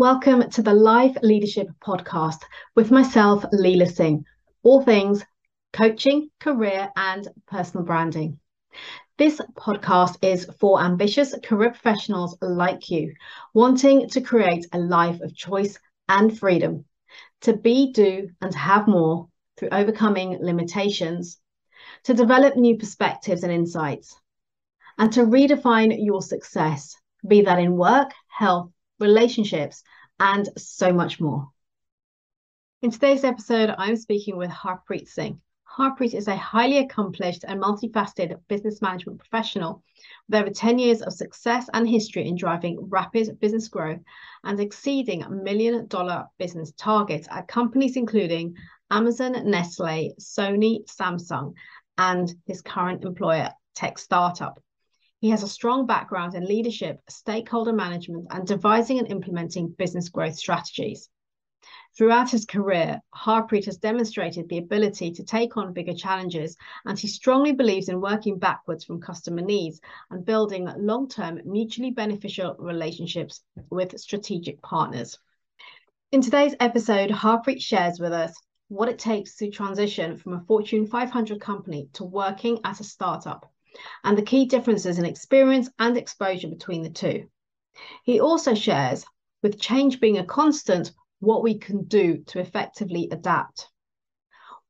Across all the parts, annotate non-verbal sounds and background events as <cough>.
Welcome to the Life Leadership Podcast with myself, Leila Singh, all things coaching, career, and personal branding. This podcast is for ambitious career professionals like you, wanting to create a life of choice and freedom, to be, do, and have more through overcoming limitations, to develop new perspectives and insights, and to redefine your success, be that in work, health, relationships, and so much more. In today's episode, I'm speaking with Harpreet Singh. Harpreet is a highly accomplished and multifaceted business management professional with over 10 years of success and history in driving rapid business growth and exceeding million dollar business targets at companies including Amazon, Nestle, Sony, Samsung, and his current employer, Tech Startup. He has a strong background in leadership, stakeholder management, and devising and implementing business growth strategies. Throughout his career, Harpreet has demonstrated the ability to take on bigger challenges, and he strongly believes in working backwards from customer needs and building long term, mutually beneficial relationships with strategic partners. In today's episode, Harpreet shares with us what it takes to transition from a Fortune 500 company to working as a startup and the key differences in experience and exposure between the two. He also shares, with change being a constant, what we can do to effectively adapt.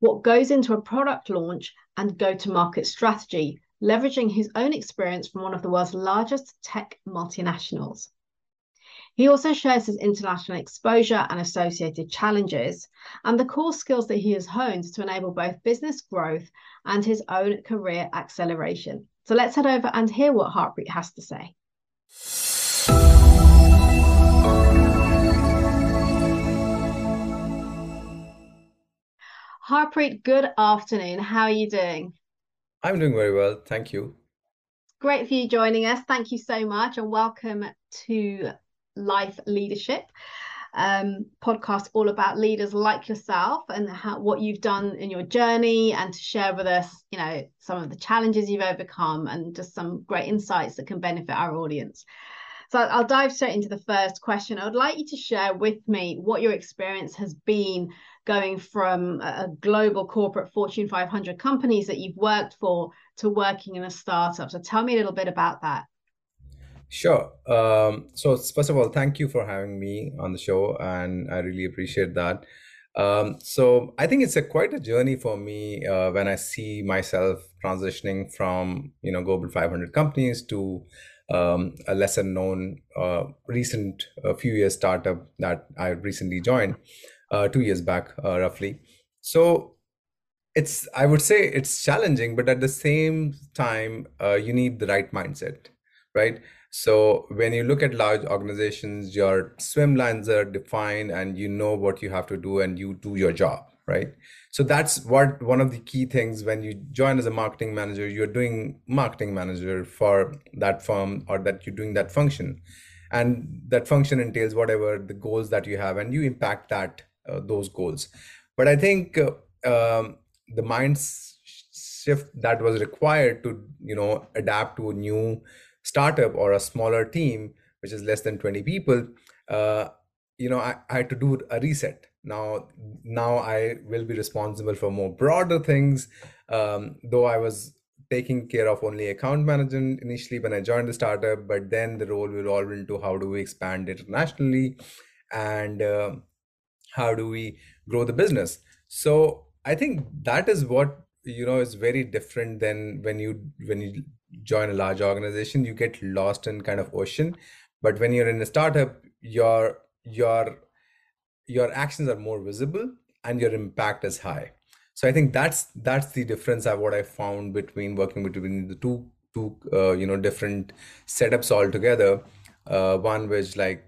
What goes into a product launch and go to market strategy, leveraging his own experience from one of the world's largest tech multinationals. He also shares his international exposure and associated challenges and the core skills that he has honed to enable both business growth and his own career acceleration. So let's head over and hear what Harpreet has to say. Harpreet, good afternoon. How are you doing? I'm doing very well. Thank you. Great for you joining us. Thank you so much and welcome to life leadership. Um, podcast all about leaders like yourself and how, what you've done in your journey and to share with us you know some of the challenges you've overcome and just some great insights that can benefit our audience. So i'll dive straight into the first question. I would like you to share with me what your experience has been going from a global corporate fortune 500 companies that you've worked for to working in a startup. So tell me a little bit about that Sure. Um, so first of all, thank you for having me on the show, and I really appreciate that. Um, so I think it's a quite a journey for me uh, when I see myself transitioning from you know global 500 companies to um, a lesser known uh, recent a few years startup that I recently joined uh, two years back uh, roughly. So it's I would say it's challenging, but at the same time, uh, you need the right mindset, right? So when you look at large organizations, your swim lanes are defined and you know what you have to do and you do your job, right? So that's what one of the key things when you join as a marketing manager, you're doing marketing manager for that firm or that you're doing that function. And that function entails whatever the goals that you have and you impact that uh, those goals. But I think uh, um, the mind shift that was required to, you know, adapt to a new startup or a smaller team, which is less than 20 people, uh, you know, I, I, had to do a reset. Now, now I will be responsible for more broader things. Um, though I was taking care of only account management initially when I joined the startup, but then the role evolved into how do we expand internationally and uh, how do we grow the business. So I think that is what you know is very different than when you when you join a large organization you get lost in kind of ocean. But when you're in a startup your your your actions are more visible and your impact is high. So i think that's that's the difference of what i found between working between the two two uh, you know different setups altogether. Uh, one which like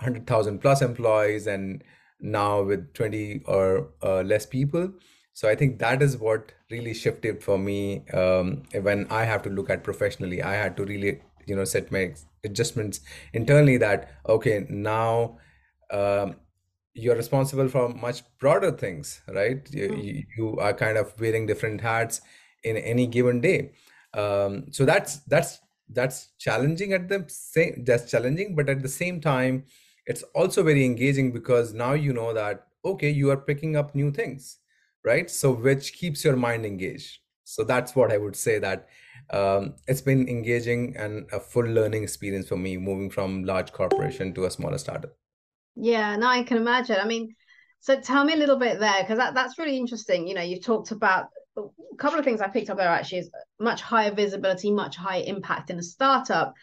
100000 plus employees and now with 20 or uh, less people so i think that is what really shifted for me um, when i have to look at professionally. I had to really you know set my adjustments internally that okay now um, you're responsible for much broader things right? You, mm-hmm. you are kind of wearing different hats in any given day. Um, so that's that's that's challenging at the same that's challenging but at the same time it's also very engaging because now you know that okay you are picking up new things right? So which keeps your mind engaged. So that's what i would say that um, it's been engaging and a full learning experience for me moving from large corporation to a smaller startup. Yeah no i can imagine. I mean so tell me a little bit there because that, that's really interesting. You know you talked about a couple of things i picked up there actually is much higher visibility much higher impact in a startup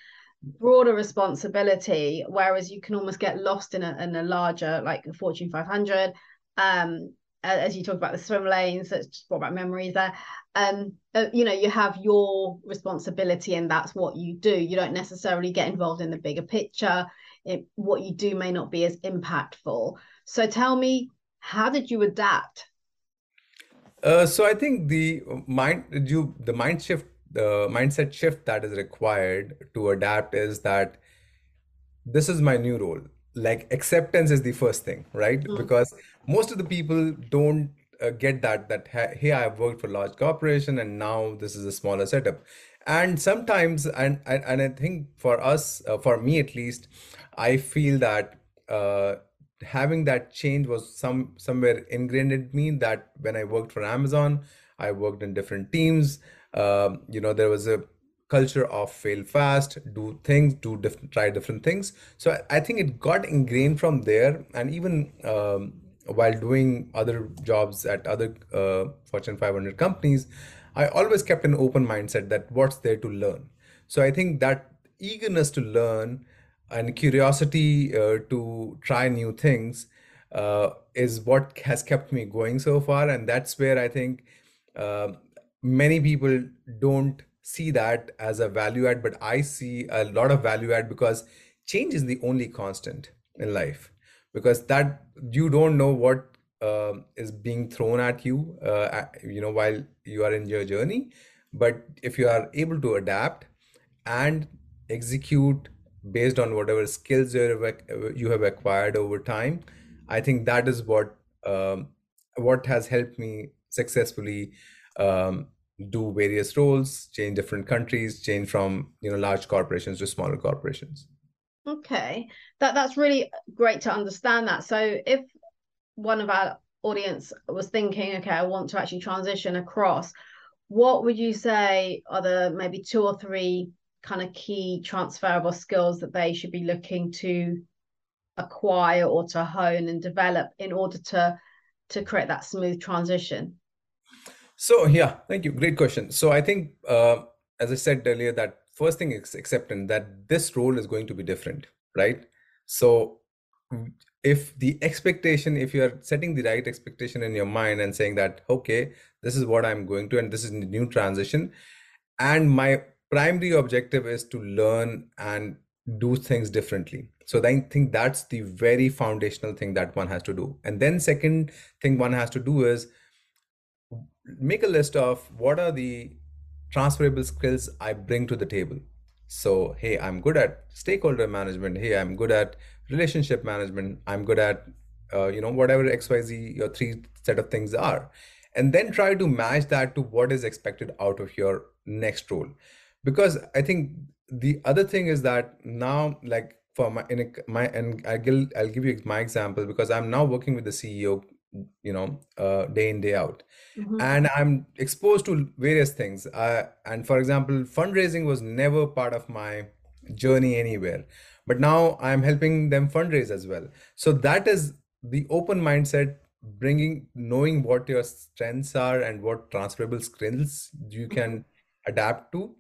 broader responsibility whereas you can almost get lost in a, in a larger like a fortune 500 um as you talk about the swim lanes that's brought back memories there. Um uh, you know you have your responsibility and that's what you do. You don't necessarily get involved in the bigger picture. It, what you do may not be as impactful. So tell me how did you adapt? Uh, so i think the mind you the mind shift the mindset shift that is required to adapt is that this is my new role like acceptance is the first thing right? Mm. because most of the people don't uh, get that that hey i've worked for large corporation and now this is a smaller setup. And sometimes and and, and i think for us uh, for me at least i feel that uh, having that change was some somewhere ingrained in me that when i worked for amazon i worked in different teams. Um, you know there was a culture of fail fast do things do try different things. So I, I, think it got ingrained from there. And even um, while doing other jobs at other uh, fortune 500 companies i always kept an open mindset that what's there to learn. So i think that eagerness to learn and curiosity uh, to try new things uh, is what has kept me going so far. And that's where i think uh, many people don't see that as a value add, but I see a lot of value add because change is the only constant in life because that you don't know what uh, is being thrown at you, uh, you know, while you are in your journey. But if you are able to adapt and execute based on whatever skills you have acquired over time, I think that is what um, what has helped me successfully um, do various roles, change different countries, change from you know large corporations to smaller corporations. Okay, that that's really great to understand that. So if one of our audience was thinking, okay, I want to actually transition across, what would you say are the maybe two or three kind of key transferable skills that they should be looking to acquire or to hone and develop in order to to create that smooth transition? So yeah, thank you. Great question. So I think, uh, as I said earlier, that first thing is acceptance that this role is going to be different, right? So if the expectation, if you are setting the right expectation in your mind and saying that, okay, this is what I'm going to, and this is the new transition, and my primary objective is to learn and do things differently. So I think that's the very foundational thing that one has to do. And then second thing one has to do is make a list of what are the transferable skills I bring to the table. So, hey, I'm good at stakeholder management. Hey, I'm good at relationship management. I'm good at, uh, you know, whatever XYZ your three set of things are. And then try to match that to what is expected out of your next role. Because I think the other thing is that now, like for my, in a, my, and I'll, I'll give you my example because I'm now working with the CEO you know uh, day in day out. Mm-hmm. and i'm exposed to various things. Uh, and for example fundraising was never part of my journey anywhere. But now i'm helping them fundraise as well. So that is the open mindset bringing knowing what your strengths are and what transferable skills you can mm-hmm. adapt to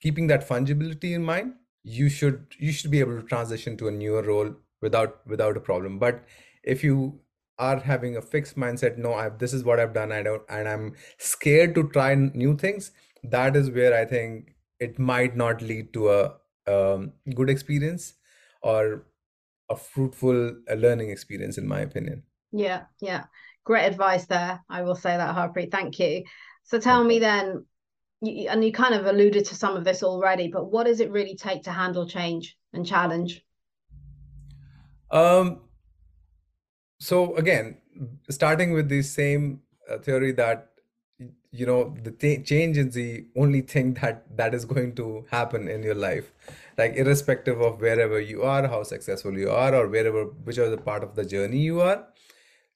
keeping that fungibility in mind you should you should be able to transition to a newer role without without a problem. But if you are having a fixed mindset no i this is what i've done i don't and i'm scared to try new things that is where i think it might not lead to a um, good experience or a fruitful a learning experience in my opinion. Yeah yeah. Great advice there i will say that harpreet. Thank you. So tell me then you, and you kind of alluded to some of this already but what does it really take to handle change and challenge? Um so again starting with the same uh, theory that you know the th- change is the only thing <laughs> that that is going to happen in your life. Like irrespective of wherever you are how successful you are or wherever whichever part of the journey you are.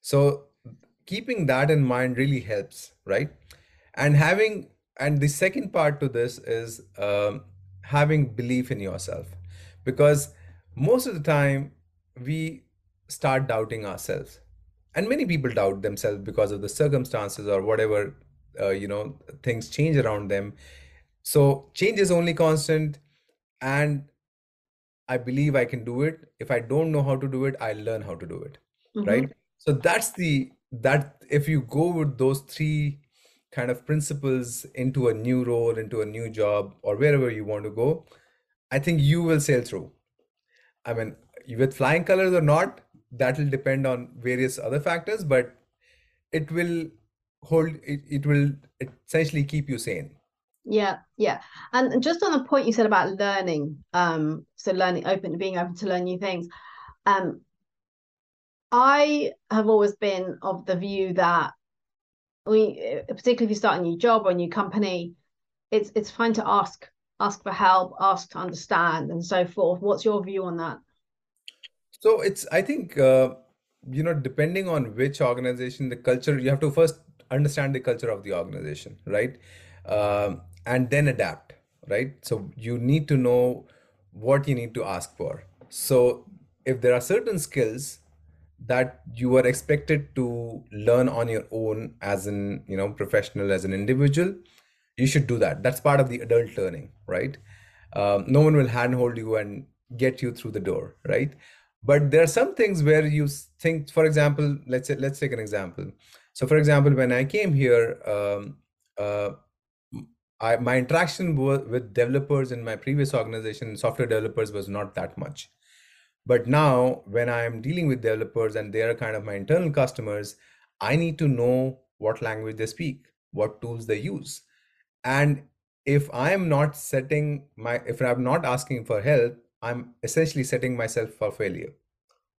So keeping that in mind really helps right? And having and the second part to this is um, having belief in yourself. Because most of the time we start doubting ourselves. And many people doubt themselves because of the circumstances or whatever uh, you know things change around them. So change is only constant and i believe i can do it. If i don't know how to do it i'll learn how to do it mm-hmm. right? So that's the that if you go with those three kind of principles into a new role into a new job or wherever you want to go i think you will sail through. I mean with flying colors or not that will depend on various other factors but it will hold it, it will essentially keep you sane. Yeah yeah. And just on the point you said about learning um so learning open being open to learn new things um i have always been of the view that we particularly if you start a new job or a new company it's it's fine to ask ask for help ask to understand and so forth. What's your view on that so it's i think uh, you know depending on which organization the culture you have to first understand the culture of the organization right? Um, and then adapt right? So you need to know what you need to ask for. So if there are certain skills that you are expected to learn on your own as an you know professional as an individual you should do that. That's part of the adult learning right? Um, no one will handhold you and get you through the door right but there are some things where you think for example let's say let's take an example. So for example when i came here um, uh, I, my interaction with developers in my previous organization software developers was not that much. But now when i am dealing with developers and they are kind of my internal customers i need to know what language they speak what tools they use. And if i am not setting my if i'm not asking for help i'm essentially setting myself for failure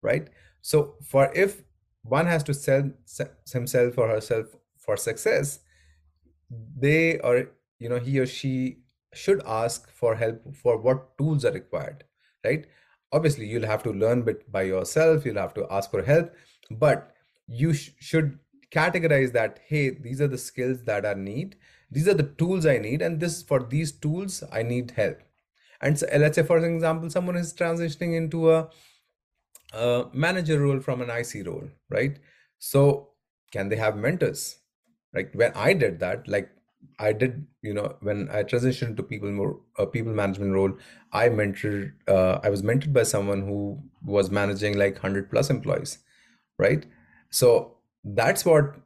right? So for if one has to sell himself or herself for success they or you know he or she should ask for help for what tools are required right? Obviously you'll have to learn bit by yourself you'll have to ask for help but you sh- should categorize that hey these are the skills that i need these are the tools i need and this for these tools i need help and so, let's say for example someone is transitioning into a, a manager role from an ic role right so can they have mentors like when i did that like I did, you know, when I transitioned to people more a people management role, I mentored. Uh, I was mentored by someone who was managing like hundred plus employees, right? So that's what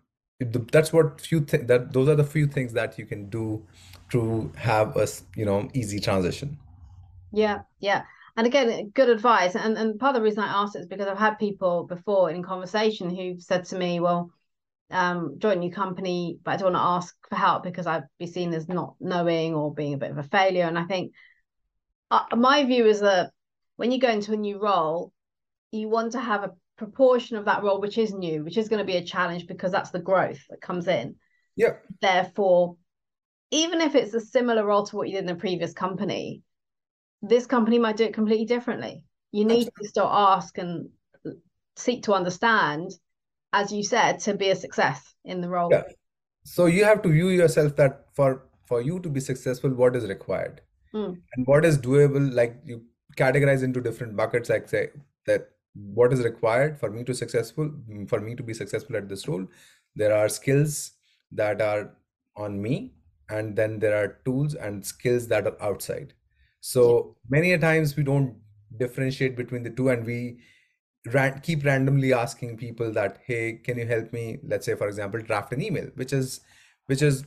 that's what few th- that those are the few things that you can do to have a you know easy transition. Yeah, yeah. And again, good advice. And and part of the reason I asked it is because I've had people before in conversation who've said to me, well um, join a new company, but I don't want to ask for help because I'd be seen as not knowing or being a bit of a failure. And I think uh, my view is that when you go into a new role, you want to have a proportion of that role which is new, which is going to be a challenge because that's the growth that comes in. Yeah. Therefore, even if it's a similar role to what you did in the previous company, this company might do it completely differently. You need Absolutely. to still ask and seek to understand as you said, to be a success in the role. Yeah. So you have to view yourself that for for you to be successful, what is required mm. and what is doable. Like you categorize into different buckets. Like say that what is required for me to successful for me to be successful at this role. There are skills that are on me, and then there are tools and skills that are outside. So many a times we don't differentiate between the two, and we ran, keep randomly asking people that hey can you help me let's say for example draft an email which is which is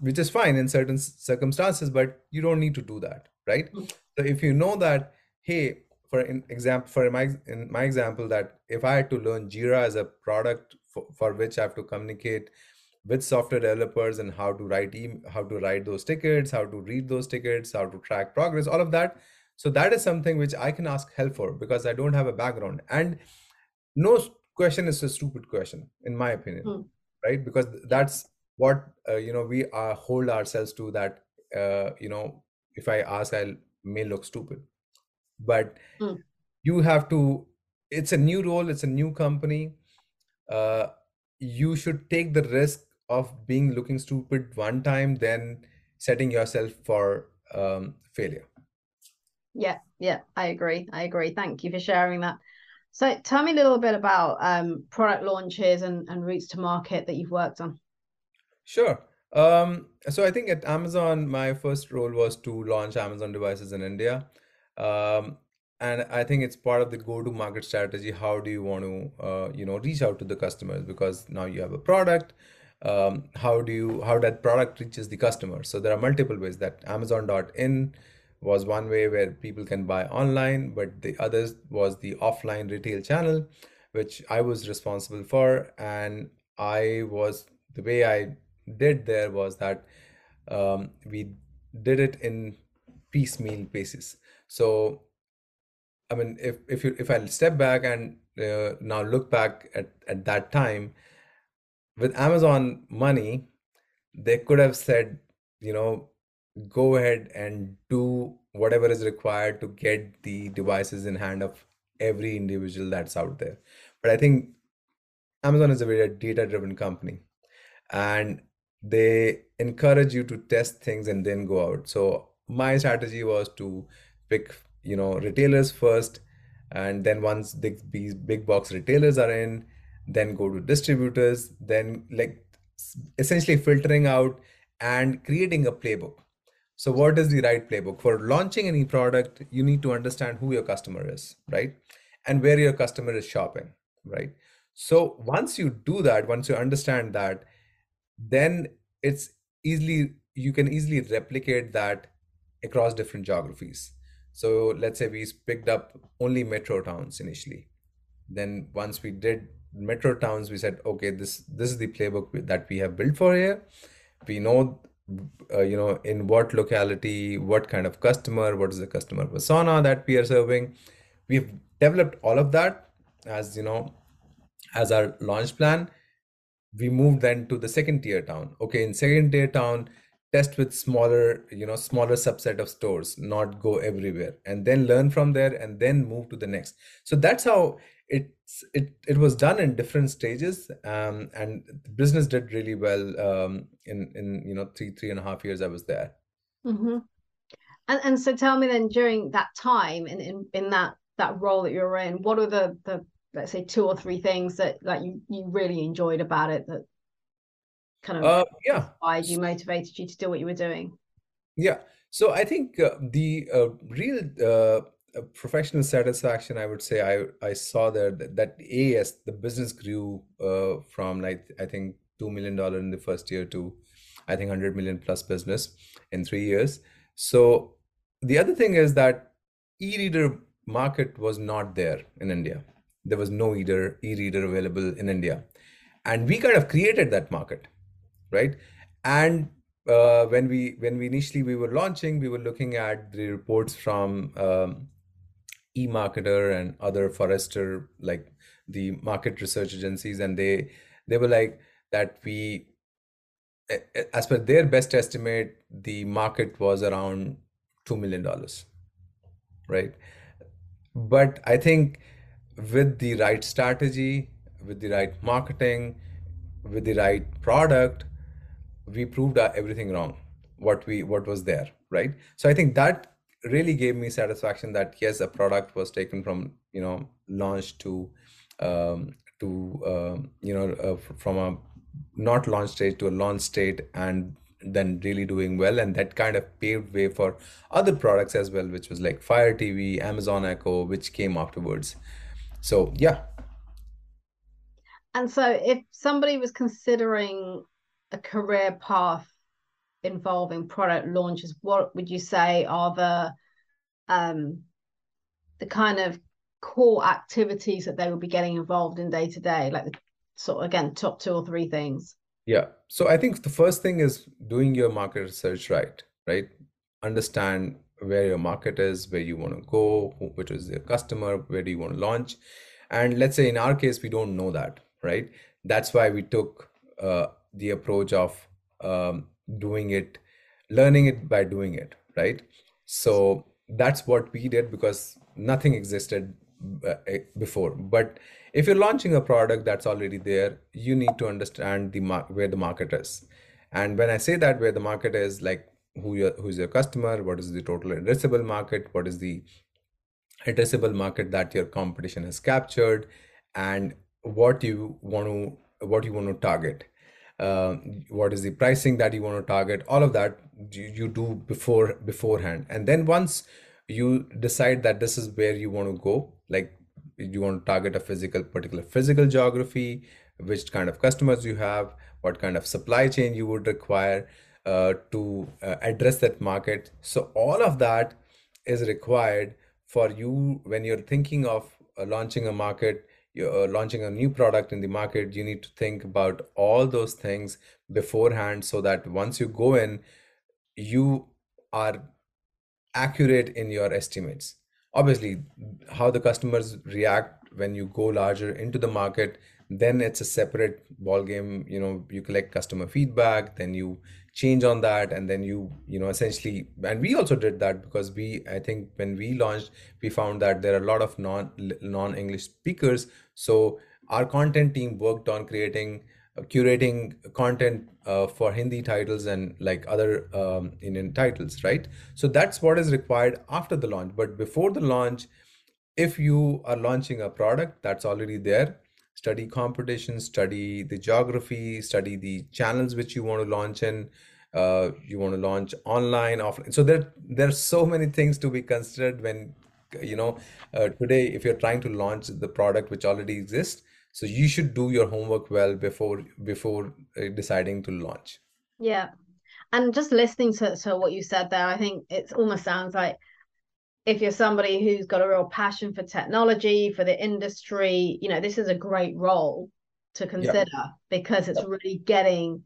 which is fine in certain circumstances but you don't need to do that right mm-hmm. so if you know that hey for an example for my in my example that if i had to learn jira as a product for, for which i have to communicate with software developers and how to write e- how to write those tickets how to read those tickets how to track progress all of that. So that is something which i can ask help for because i don't have a background. And no question is a stupid question in my opinion mm. right? Because that's what uh, you know we are, hold ourselves to that uh, you know if i ask i'll may look stupid. But Mm. you have to it's a new role it's a new company. Uh, you should take the risk of being looking stupid one time then setting yourself for um, failure Yeah, yeah, I agree. I agree. Thank you for sharing that. So tell me a little bit about um, product launches and, and routes to market that you've worked on. Sure. Um, so I think at Amazon, my first role was to launch Amazon devices in India. Um, and I think it's part of the go-to-market strategy. How do you want to, uh, you know, reach out to the customers? Because now you have a product. Um, how do you, how that product reaches the customer? So there are multiple ways that Amazon.in was one way where people can buy online, but the other was the offline retail channel, which I was responsible for. And I was, the way I did there was that um, we did it in piecemeal basis. So, I mean, if if you if I step back and uh, now look back at at that time with Amazon money, they could have said, you know, go ahead and do whatever is required to get the devices in hand of every individual that's out there. But I think Amazon is a very data-driven company, and they encourage you to test things and then go out. So my strategy was to pick, you know, retailers first, and then once the, these big box retailers are in, then go to distributors, then like essentially filtering out and creating a playbook. So what is the right playbook? For launching any product, you need to understand who your customer is, right? And where your customer is shopping, right? So once you do that, once you understand that, then it's easily you can easily replicate that across different geographies. So let's say we picked up only metro towns initially. Then once we did metro towns, we said, okay, this this is the playbook that we have built for here. We know, uh, you know, in what locality, what kind of customer, what is the customer persona that we are serving. We've developed all of that as you know as our launch plan we moved then to the second tier town okay in second tier town test with smaller you know smaller subset of stores not go everywhere and then learn from there and then move to the next. So that's how it's it it was done in different stages um, and business did really well um, in in you know three three and a half years i was there. Hmm And and so tell me then during that time in in, in that that role that you were in, what are the the let's say two or three things that like you you really enjoyed about it that kind of uh, yeah why you, motivated you to do what you were doing? Yeah. So I think uh, the uh, real uh, professional satisfaction, I would say, I I saw there that, that AS the business grew uh, from like I think two million dollar in the first year to I think hundred million plus business in three years. So the other thing is that e-reader market was not there in India. There was no e-reader e-reader available in India, and we kind of created that market, right? And uh, when we when we initially we were launching, we were looking at the reports from um, eMarketer and other Forrester, like the market research agencies, and they they were like that we, as per their best estimate, the market was around two million dollars, right? But I think with the right strategy, with the right marketing, with the right product, we proved everything wrong what we what was there right? So i think that really gave me satisfaction that yes a product was taken from you know launch to um, to um, you know uh, from a not launch state to a launch state and then really doing well. And that kind of paved way for other products as well which was like fire tv amazon echo which came afterwards. So yeah. And so if somebody was considering a career path involving product launches, what would you say are the um the kind of core activities that they would be getting involved in day to day, like the sort of again top two or three things? Yeah. So I think the first thing is doing your market research right, right? Understand where your market is, where you want to go, who, which is your customer, where do you want to launch. And let's say in our case, we don't know that, right? That's why we took uh, the approach of um, doing it, learning it by doing it, right? So that's what we did because nothing existed uh, eh, before. But if you're launching a product that's already there, you need to understand the where the market is. And when I say that where the market is, like who your who's your customer, what is the total addressable market, what is the addressable market that your competition has captured, and what you want to what you want to target. Uh, what is the pricing that you want to target? All of that you, you do before beforehand, and then once you decide that this is where you want to go, like you want to target a physical particular physical geography, which kind of customers you have, what kind of supply chain you would require uh, to uh, address that market. So all of that is required for you when you're thinking of uh, launching a market, you're uh, launching a new product in the market. You need to think about all those things beforehand so that once you go in, you are accurate in your estimates. Obviously, how the customers react when you go larger into the market then it's a separate ball game you know you collect customer feedback then you change on that and then you you know essentially and we also did that because we i think when we launched we found that there are a lot of non non english speakers. So our content team worked on creating uh, curating content uh, for hindi titles and like other um, indian titles right? So that's what is required after the launch. But before the launch if you are launching a product that's already there study competition, study the geography, study the channels which you want to launch in. Uh, you want to launch online, offline. So there, there are so many things to be considered when, you know, uh, today if you're trying to launch the product which already exists, so you should do your homework well before before uh, deciding to launch. Yeah, and just listening to, to what you said there, I think it almost sounds like if you're somebody who's got a real passion for technology, for the industry, you know, this is a great role to consider yeah. because it's really getting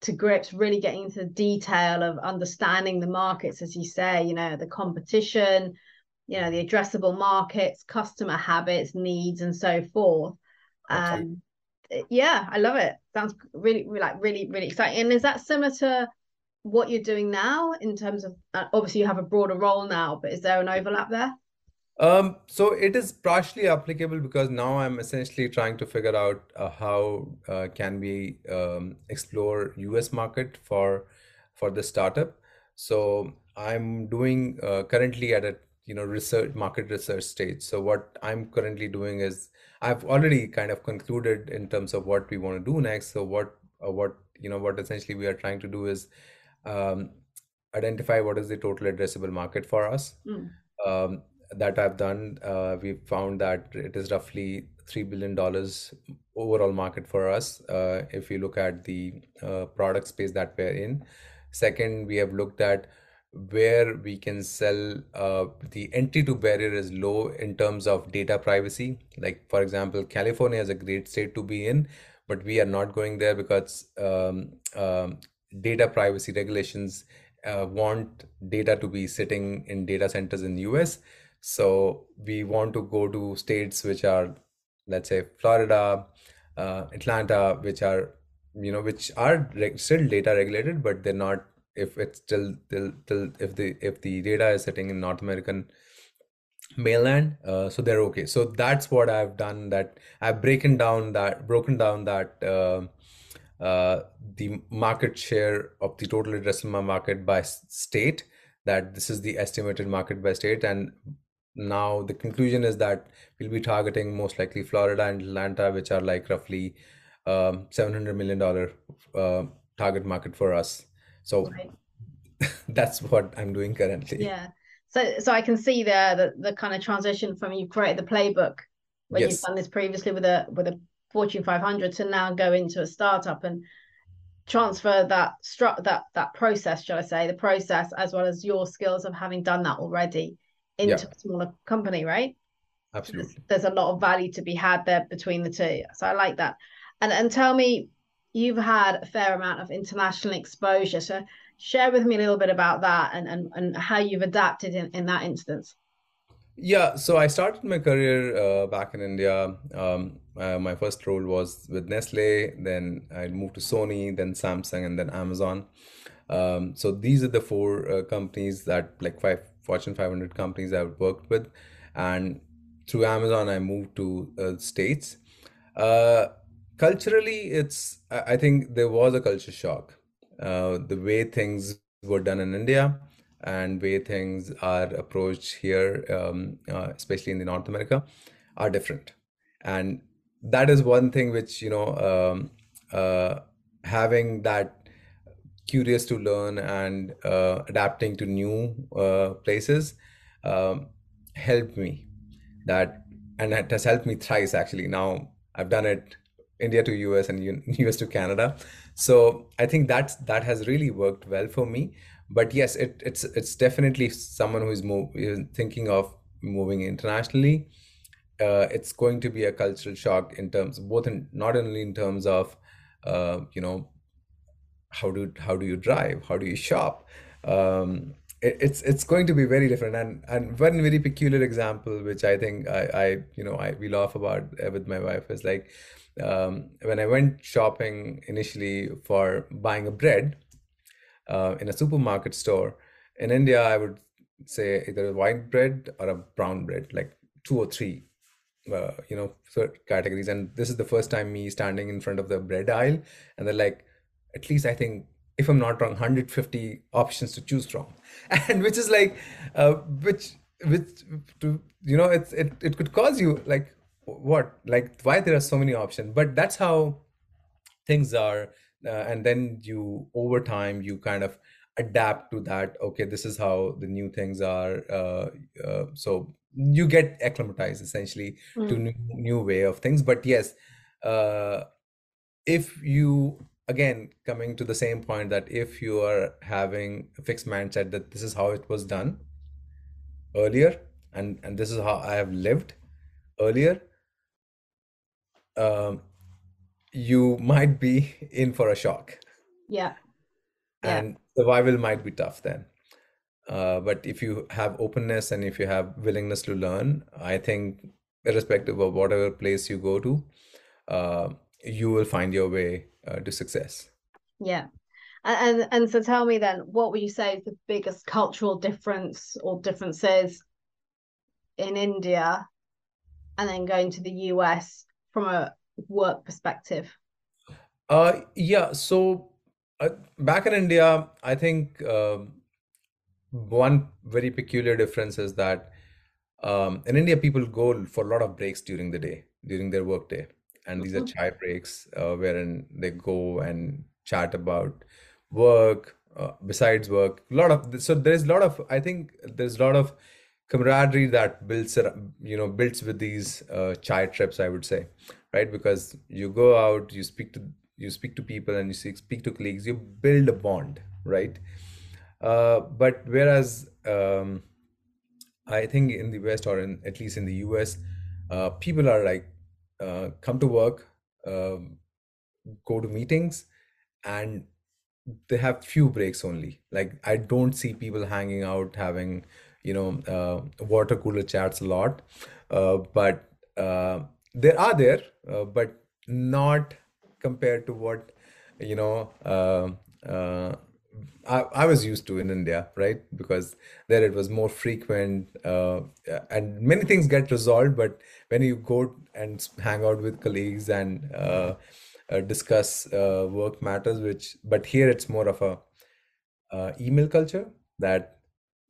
to grips, really getting into the detail of understanding the markets, as you say, you know, the competition, you know, the addressable markets, customer habits, needs, and so forth. Um, yeah, I love it. Sounds really, really, like really, really exciting. And is that similar to what you're doing now in terms of uh, obviously you have a broader role now, but is there an overlap there? Um, so it is partially applicable because now I'm essentially trying to figure out uh, how uh, can we um, explore US market for for the startup. So I'm doing uh, currently at a you know research market research stage. So what I'm currently doing is I've already kind of concluded in terms of what we want to do next. So what uh, what you know what essentially we are trying to do is um, identify what is the total addressable market for us. Mm. Um, that I've done, uh, we found that it is roughly $3 billion overall market for us uh, if you look at the uh, product space that we're in. Second, we have looked at where we can sell uh, the entry to barrier is low in terms of data privacy. Like, for example, California is a great state to be in, but we are not going there because um, um, data privacy regulations uh, want data to be sitting in data centers in the US. So we want to go to states which are, let's say, Florida, uh, Atlanta, which are, you know, which are still data regulated, but they're not. If it's still, still, still if the if the data is sitting in North American mainland, uh, so they're okay. So that's what I've done. That I've broken down that broken down that. Uh, the market share of the total addressable market by state that this is the estimated market by state and now the conclusion is that we'll be targeting most likely florida and atlanta which are like roughly um, 700 million dollar uh, target market for us so right. <laughs> that's what i'm doing currently yeah so so i can see there that the kind of transition from you created the playbook when yes. you've done this previously with a with a Fortune 500 to now go into a startup and transfer that stru- that that process, shall I say, the process as well as your skills of having done that already into yeah. a smaller company, right? Absolutely. There's, there's, a lot of value to be had there between the two. So I like that. And and tell me, you've had a fair amount of international exposure. So share with me a little bit about that and and, and how you've adapted in, in that instance. Yeah, so I started my career uh, back in India. Um, uh, my first role was with Nestle, then I moved to Sony, then Samsung, and then Amazon. Um, so these are the four uh, companies that, like five Fortune 500 companies I've worked with, and through Amazon I moved to uh, states. Uh, culturally, it's I think there was a culture shock. Uh, the way things were done in India and way things are approached here, um, uh, especially in the North America, are different, and that is one thing which you know um, uh, having that curious to learn and uh, adapting to new uh, places um, helped me. That and it has helped me thrice actually. Now i've done it india to us and us <laughs> to canada. So i think that's that has really worked well for me. But yes it, it's it's definitely someone who is move, thinking of moving internationally uh, it's going to be a cultural shock in terms both in not only in terms of uh, you know how do how do you drive? How do you shop? Um, it, it's it's going to be very different. And and one very peculiar example which i think i, I you know i we laugh about uh, with my wife is like um, when i went shopping initially for buying a bread uh, in a supermarket store in india i would say either a white bread or a brown bread like two or three uh, you know categories. And this is the first time me standing in front of the bread aisle. And they're like at least I think if I'm not wrong, 150 options to choose from, <laughs> and which is like, uh, which which to you know it's it it could cause you like what? Like why there are so many options, but that's how things are, uh, and then you over time you kind of adapt to that. Okay, this is how the new things are. Uh, uh, so you get acclimatized essentially mm. to new, new way of things. But yes, uh, if you again coming to the same point that if you are having a fixed mindset that this is how it was done earlier and and this is how i have lived earlier um, you might be <laughs> in for a shock yeah, yeah. and survival might be tough then uh, but if you have openness and if you have willingness to learn i think irrespective of whatever place you go to uh, you will find your way uh, to success. Yeah. And, and and so tell me then, what would you say is the biggest cultural difference or differences in India and then going to the US from a work perspective? Uh, yeah. So uh, back in India, I think um, one very peculiar difference is that um, in India, people go for a lot of breaks during the day, during their work day. And these are mm-hmm. chai breaks uh, wherein they go and chat about work uh, besides work. A lot of so there's a lot of i think there's a lot of camaraderie that builds you know builds with these uh, chai trips i would say right? Because you go out you speak to you speak to people and you speak to colleagues you build a bond right uh, but whereas um, i think in the west or in at least in the us uh, people are like uh, come to work, um, go to meetings, and they have few breaks only. Like I don't see people hanging out having, you know, uh, water cooler chats a lot, uh, but uh, there are there, but not compared to what you know uh, uh, I, I was used to in India, right? Because there it was more frequent, uh, and many things get resolved. But when you go and hang out with colleagues and uh, uh, discuss uh, work matters, which but here it's more of a email culture that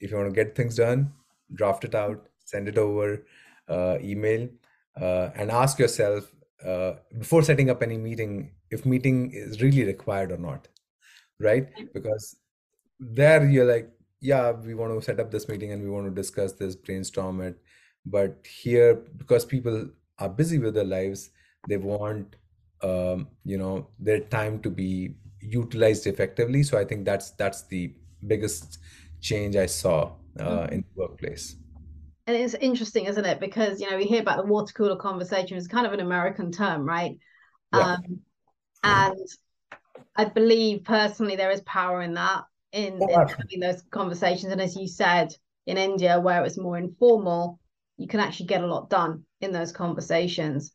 if you want to get things done, draft it out, send it over email, and ask yourself before setting up any meeting if meeting is really required or not right? Because there you're like yeah we want to set up this meeting and we want to discuss this brainstorm it. But here because people are busy with their lives they want um, you know their time to be utilized effectively. So i think that's that's the biggest change i saw uh, mm-hmm. in the workplace and it's interesting isn't it because you know we hear about the water cooler conversation it's kind of an american term right yeah. um, and I believe personally there is power in that in, in having those conversations. And as you said, in India where it was more informal, you can actually get a lot done in those conversations.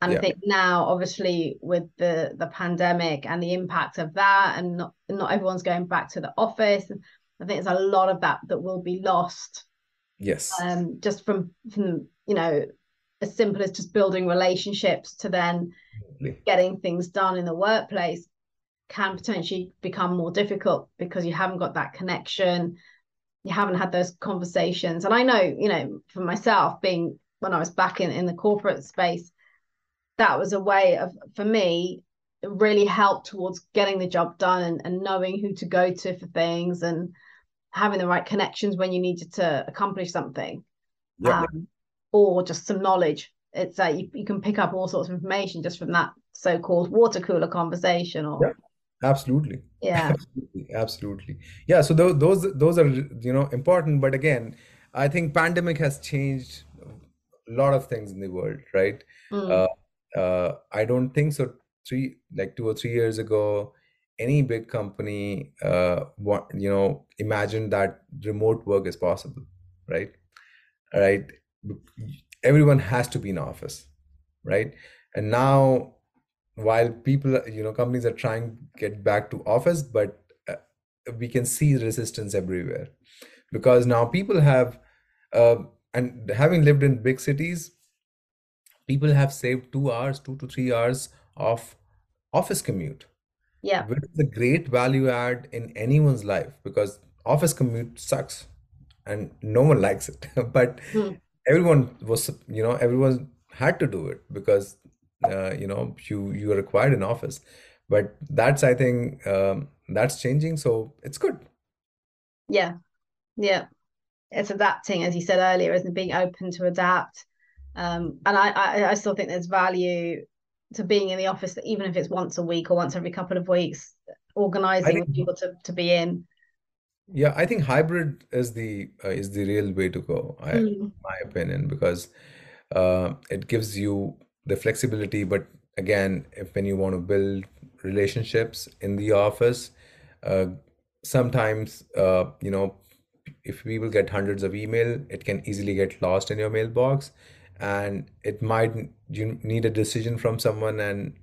And yeah. I think now, obviously, with the the pandemic and the impact of that, and not not everyone's going back to the office, I think there's a lot of that that will be lost. Yes. Um, just from from you know as simple as just building relationships to then getting things done in the workplace can potentially become more difficult because you haven't got that connection. You haven't had those conversations. And i know you know for myself being when i was back in in the corporate space that was a way of for me it really helped towards getting the job done and, and knowing who to go to for things and having the right connections when you needed to accomplish something. Yeah. um, or just some knowledge. It's like you, you can pick up all sorts of information just from that so-called water cooler conversation or yeah, absolutely. Yeah. <laughs> Absolutely, absolutely. Yeah so those those those are you know important but again i think pandemic has changed a lot of things in the world right? Mm. uh, uh, i don't think so. Three like two or three years ago any big company uh, want, you know imagine that remote work is possible right? Right? Everyone has to be in office right? And now while people you know companies are trying to get back to office but uh, we can see resistance everywhere. Because now people have uh, and having lived in big cities people have saved two hours two to three hours of office commute yeah. Which is a great value add in anyone's life? Because office commute sucks and no one likes it <laughs> but hmm. everyone was you know everyone had to do it because uh, you know you you are required in office. But that's i think um, that's changing so it's good. Yeah. Yeah. It's adapting as you said earlier isn't it? being open to adapt. Um, and I, I i still think there's value to being in the office even if it's once a week or once every couple of weeks organizing think, people to, to be in yeah, I think hybrid is the uh, is the real way to go, I, Mm. my opinion, because uh, it gives you the flexibility. But again, if when you want to build relationships in the office, uh, sometimes uh, you know, if people get hundreds of email, it can easily get lost in your mailbox, and it might you need a decision from someone, and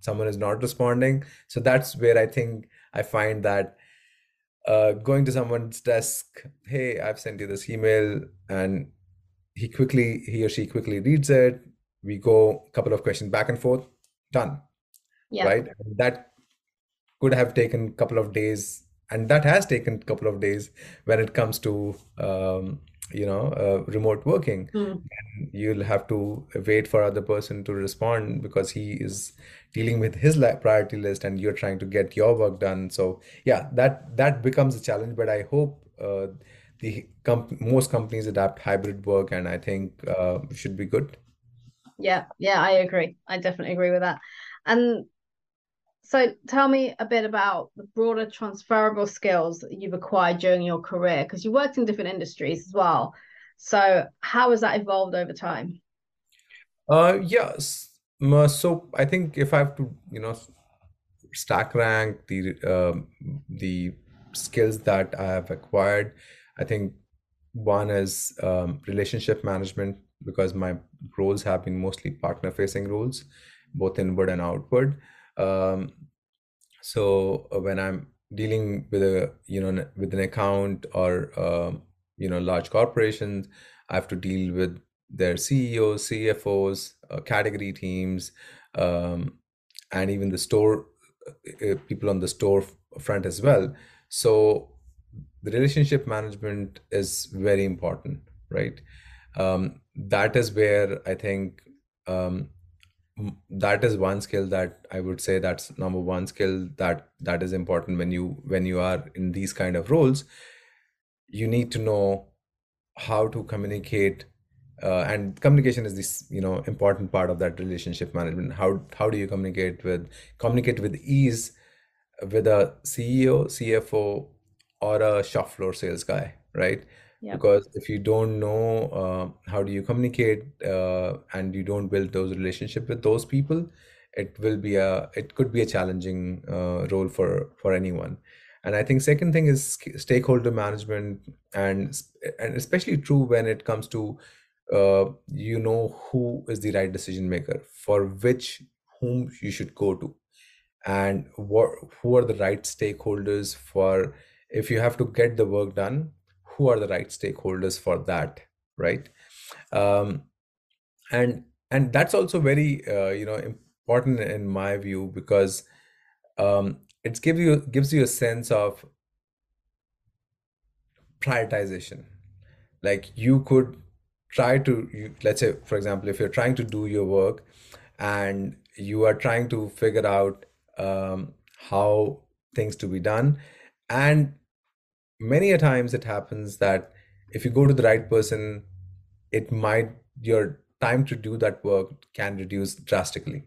someone is not responding. So that's where I think I find that uh, going to someone's desk, hey, I've sent you this email, and he quickly, he or she quickly reads it. We go a couple of questions back and forth, done. Yeah. Right. That could have taken a couple of days, and that has taken a couple of days when it comes to um, you know uh, remote working mm. you'll have to wait for other person to respond because he is dealing with his priority list and you're trying to get your work done. So yeah that that becomes a challenge but i hope uh, the comp- most companies adapt hybrid work and i think uh, should be good. Yeah yeah i agree. I definitely agree with that. And so tell me a bit about the broader transferable skills that you've acquired during your career because you worked in different industries as well. So how has that evolved over time? Uh, yes. So I think if I have to, you know, stack rank the uh, the skills that I have acquired, I think one is um, relationship management because my roles have been mostly partner facing roles, both inward and outward um, so uh, when i'm dealing with a you know with an account or um, you know large corporations i have to deal with their ceos cfos uh, category teams um, and even the store uh, uh, people on the store front as well. So the relationship management is very important right? Um, that is where i think um, that is one skill that i would say that's number one skill that that is important when you when you are in these kind of roles. You need to know how to communicate uh, and communication is this you know important part of that relationship management. How how do you communicate with communicate with ease with a ceo cfo or a shop floor sales guy right because if you don't know uh, how do you communicate uh, and you don't build those relationship with those people it will be a it could be a challenging uh, role for for anyone. And i think second thing is stakeholder management and and especially true when it comes to uh, you know who is the right decision maker for which whom you should go to and what who are the right stakeholders for if you have to get the work done, who are the right stakeholders for that, right? Um, and and that's also very uh, you know important in my view because um, it gives you gives you a sense of prioritization like you could try to you, let's say for example if you're trying to do your work and you are trying to figure out um, how things to be done and many a times it happens that if you go to the right person it might your time to do that work can reduce drastically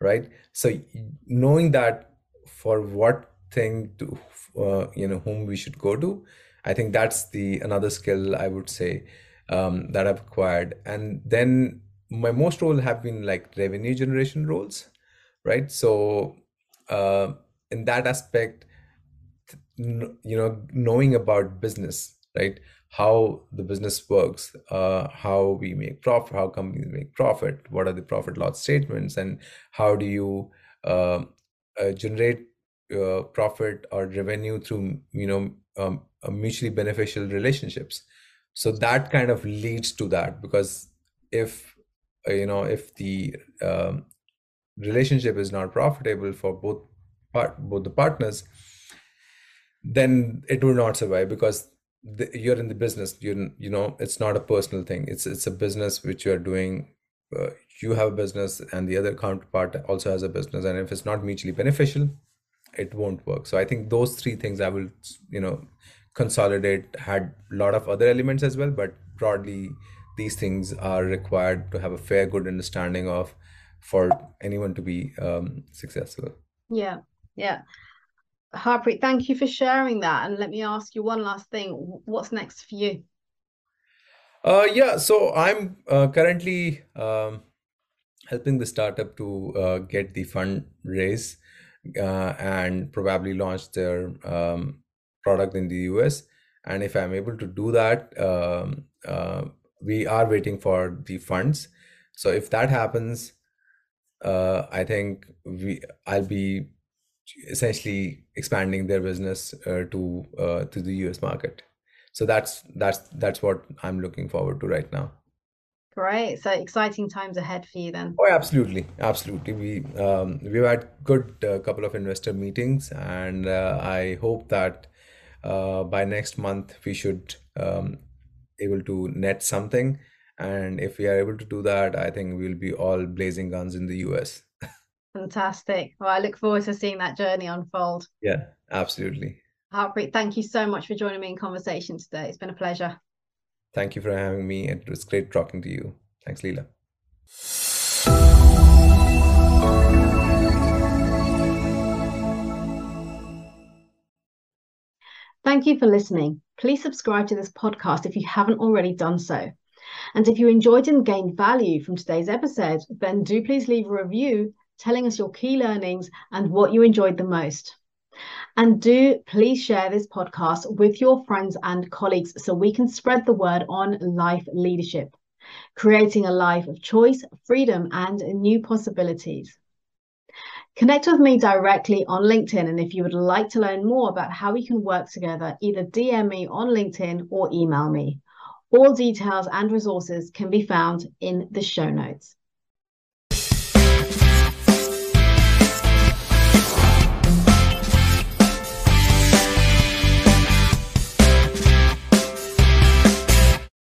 right? So knowing that for what thing to uh, you know whom we should go to i think that's the another skill i would say um, that i've acquired. And then my most role have been like revenue generation roles right? So uh, in that aspect you know knowing about business right? How the business works uh, how we make profit how companies make profit what are the profit loss statements and how do you uh, uh, generate uh, profit or revenue through you know um, mutually beneficial relationships. So that kind of leads to that because if uh, you know if the um, relationship is not profitable for both part both the partners then it will not survive because the, you're in the business. You you know it's not a personal thing. It's it's a business which you are doing uh, you have a business and the other counterpart also has a business. And if it's not mutually beneficial it won't work. So i think those three things i will you know consolidate. Had a lot of other elements as well but broadly these things are required to have a fair good understanding of for anyone to be um, successful. Yeah. Yeah Harpreet, thank you for sharing that. And let me ask you one last thing. What's next for you? Uh, yeah, so I'm uh, currently um, helping the startup to uh, get the fund raise uh, and probably launch their um, product in the US. And if I'm able to do that, um, uh, we are waiting for the funds. So if that happens, uh, I think we I'll be essentially expanding their business uh, to uh, to the US market. So that's that's that's what I'm looking forward to right now. Great. So exciting times ahead for you then. Oh, absolutely, absolutely. We um, we've had good uh, couple of investor meetings, and uh, I hope that uh, by next month we should um, able to net something. And if we are able to do that, I think we'll be all blazing guns in the US. Fantastic. Well, I look forward to seeing that journey unfold. Yeah, absolutely. Harpreet, thank you so much for joining me in conversation today. It's been a pleasure. Thank you for having me. It was great talking to you. Thanks, Leila. Thank you for listening. Please subscribe to this podcast if you haven't already done so. And if you enjoyed and gained value from today's episode, then do please leave a review telling us your key learnings and what you enjoyed the most. And do please share this podcast with your friends and colleagues so we can spread the word on life leadership, creating a life of choice, freedom, and new possibilities. Connect with me directly on LinkedIn. And if you would like to learn more about how we can work together, either DM me on LinkedIn or email me. All details and resources can be found in the show notes.